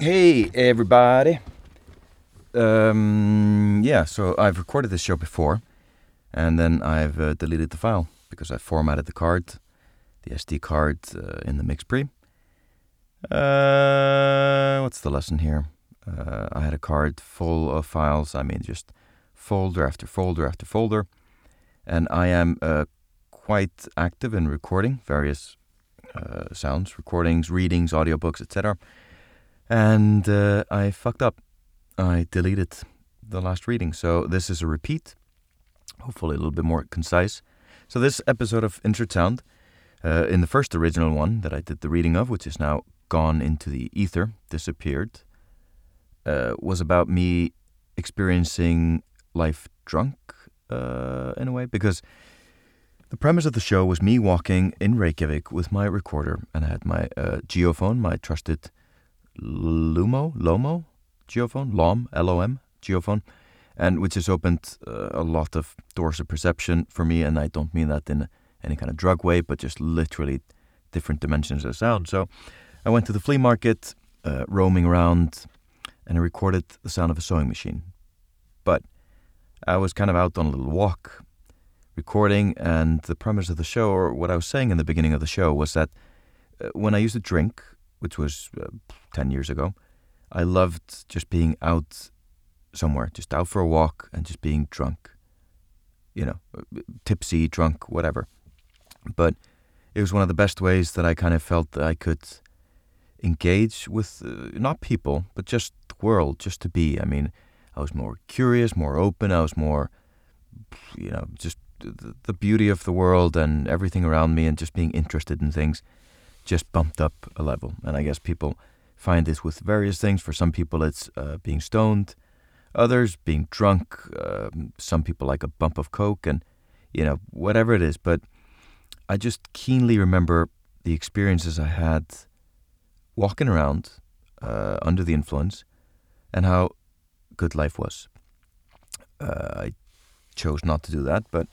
Hey, everybody. Um, yeah, so I've recorded this show before, and then I've uh, deleted the file because I formatted the card, the SD card uh, in the MixPre. Uh, what's the lesson here? Uh, I had a card full of files. I mean, just folder after folder after folder, and I am uh, quite active in recording various uh, sounds, recordings, readings, audiobooks, etc. And uh, I fucked up. I deleted the last reading. So this is a repeat, hopefully a little bit more concise. So this episode of Insert Sound, uh, in the first original one that I did the reading of, which is now gone into the ether, disappeared, uh, was about me experiencing life drunk uh, in a way because the premise of the show was me walking in Reykjavik with my recorder and I had my uh, geophone, my trusted Lumo, Lomo geophone, LOM, L-O-M geophone, and which has opened uh, a lot of doors of perception for me. And I don't mean that in any kind of drug way, but just literally different dimensions of sound. So I went to the flea market, uh, roaming around, and I recorded the sound of a sewing machine. But I was kind of out on a little walk recording, and the premise of the show, or what I was saying in the beginning of the show, was that uh, when I used to drink, which was uh, 10 years ago, I loved just being out somewhere, just out for a walk and just being drunk. You know, tipsy, drunk, whatever. But it was one of the best ways that I kind of felt that I could engage with uh, not people, but just the world, just to be. I mean, I was more curious, more open. I was more, you know, just the, the beauty of the world and everything around me and just being interested in things just bumped up a level. And I guess people find this with various things. For some people, it's uh, being stoned, others being drunk. Um, some people like a bump of coke, and you know whatever it is. But I just keenly remember the experiences I had walking around uh, under the influence, and how good life was. Uh, I chose not to do that, but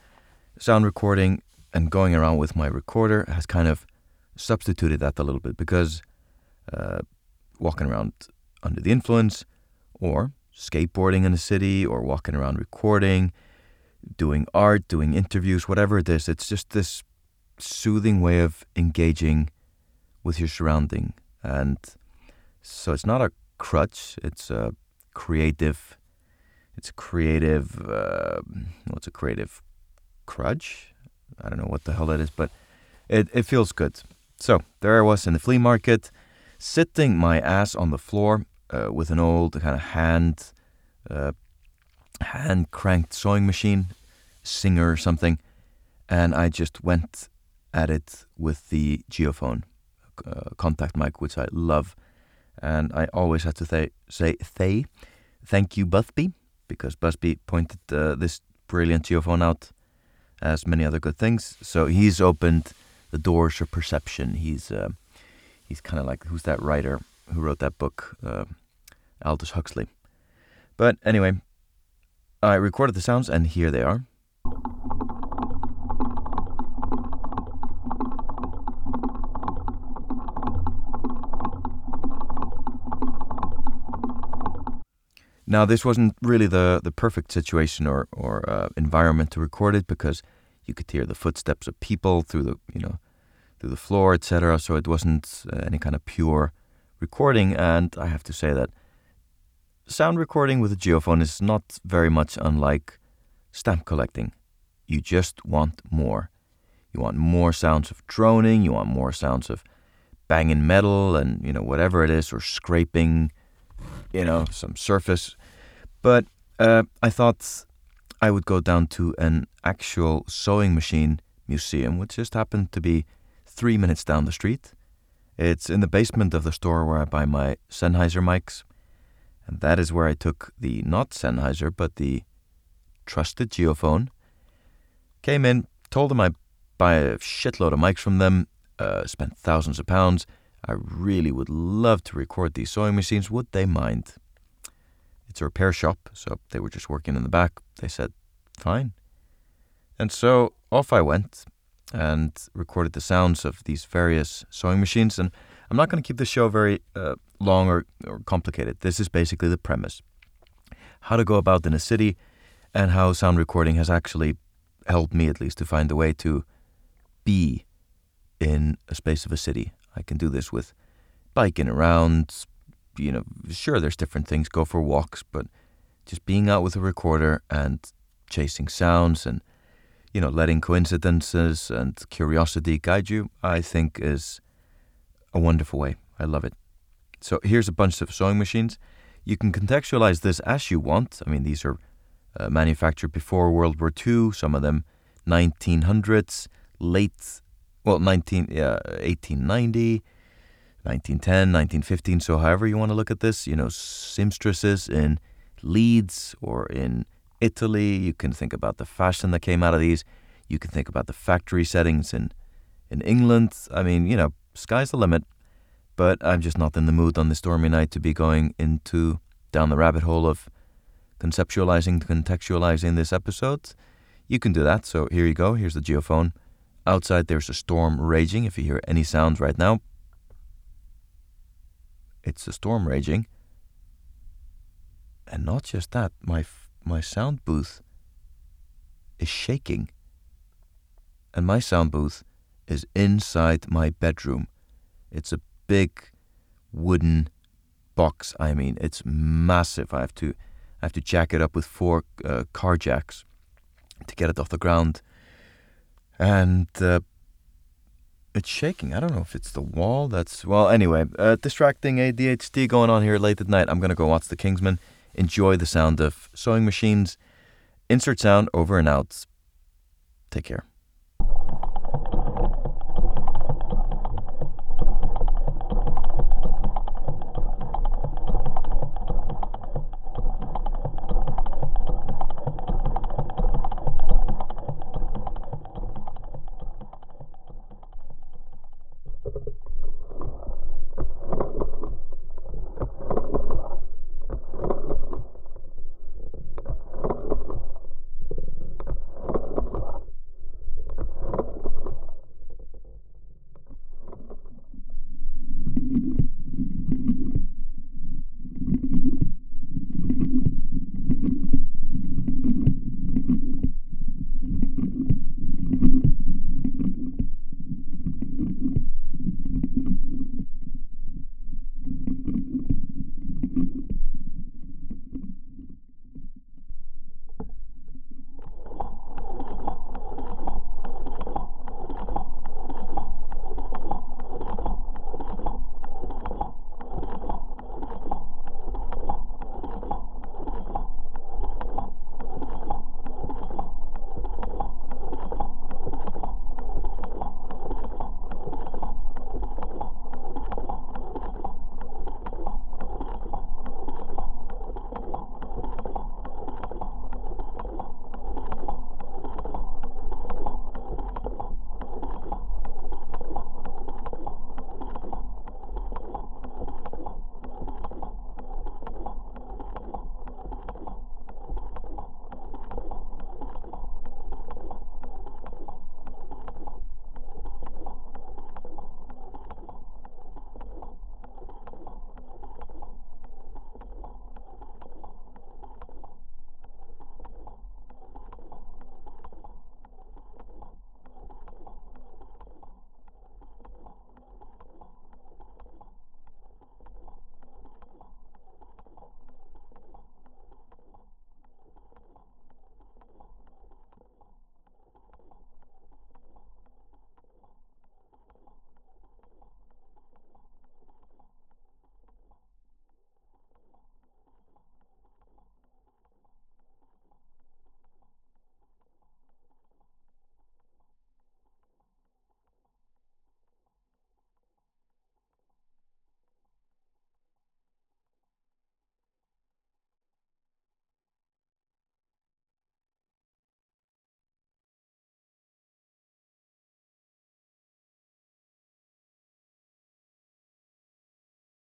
sound recording and going around with my recorder has kind of substituted that a little bit because uh, walking around under the influence or skateboarding in a city or walking around recording, doing art, doing interviews, whatever it is, it's just this soothing way of engaging with your surrounding. And so it's not a crutch, it's a creative, it's a creative, uh, what's a creative crutch? I don't know what the hell that is, but it, it feels good. So there I was in the flea market, sitting my ass on the floor uh, with an old kind of hand, uh, hand cranked sewing machine, Singer or something, and I just went at it with the geophone uh, contact mic, which I love, and I always have to th- say "thay," thank you Busby, because Busby pointed uh, this brilliant geophone out as many other good things. So he's opened the doors of perception. He's uh, he's kind of like who's that writer who wrote that book, uh, Aldous Huxley. But anyway, I recorded the sounds, and here they are. Now, this wasn't really the, the perfect situation or, or uh, environment to record it because you could hear the footsteps of people through the you know through the floor, etc. So it wasn't uh, any kind of pure recording. And I have to say that sound recording with a geophone is not very much unlike stamp collecting. You just want more. You want more sounds of droning. You want more sounds of banging metal and you know whatever it is, or scraping, you know, some surface. But uh, I thought I would go down to an actual sewing machine museum, which just happened to be three minutes down the street. It's in the basement of the store where I buy my Sennheiser mics. And that is where I took the not Sennheiser, but the trusted geophone. Came in, told them I buy a shitload of mics from them, uh, spent thousands of pounds. I really would love to record these sewing machines. Would they mind? It's a repair shop, so they were just working in the back. They said, fine. And so off I went and recorded the sounds of these various sewing machines. And I'm not going to keep the show very uh, long or, or complicated. This is basically the premise how to go about in a city and how sound recording has actually helped me, at least, to find a way to be in a space of a city. I can do this with biking around. You know, sure, there's different things, go for walks, but just being out with a recorder and chasing sounds and, you know, letting coincidences and curiosity guide you, I think is a wonderful way. I love it. So here's a bunch of sewing machines. You can contextualize this as you want. I mean, these are uh, manufactured before World War II, some of them 1900s, late, well, 19, uh, 1890, 1910, 1915. So, however you want to look at this, you know, seamstresses in Leeds or in Italy. You can think about the fashion that came out of these. You can think about the factory settings in, in England. I mean, you know, sky's the limit but I'm just not in the mood on this stormy night to be going into down the rabbit hole of conceptualizing, contextualizing this episode. You can do that. So here you go. Here's the geophone. Outside there's a storm raging. If you hear any sounds right now, it's a storm raging. And not just that, my my sound booth is shaking. And my sound booth is inside my bedroom. It's a big wooden box. I mean, it's massive. I have to, I have to jack it up with four uh, car jacks to get it off the ground, and uh, it's shaking. I don't know if it's the wall. That's well. Anyway, uh, distracting ADHD going on here late at night. I'm gonna go watch the Kingsman. Enjoy the sound of sewing machines. Insert sound over and out. Take care.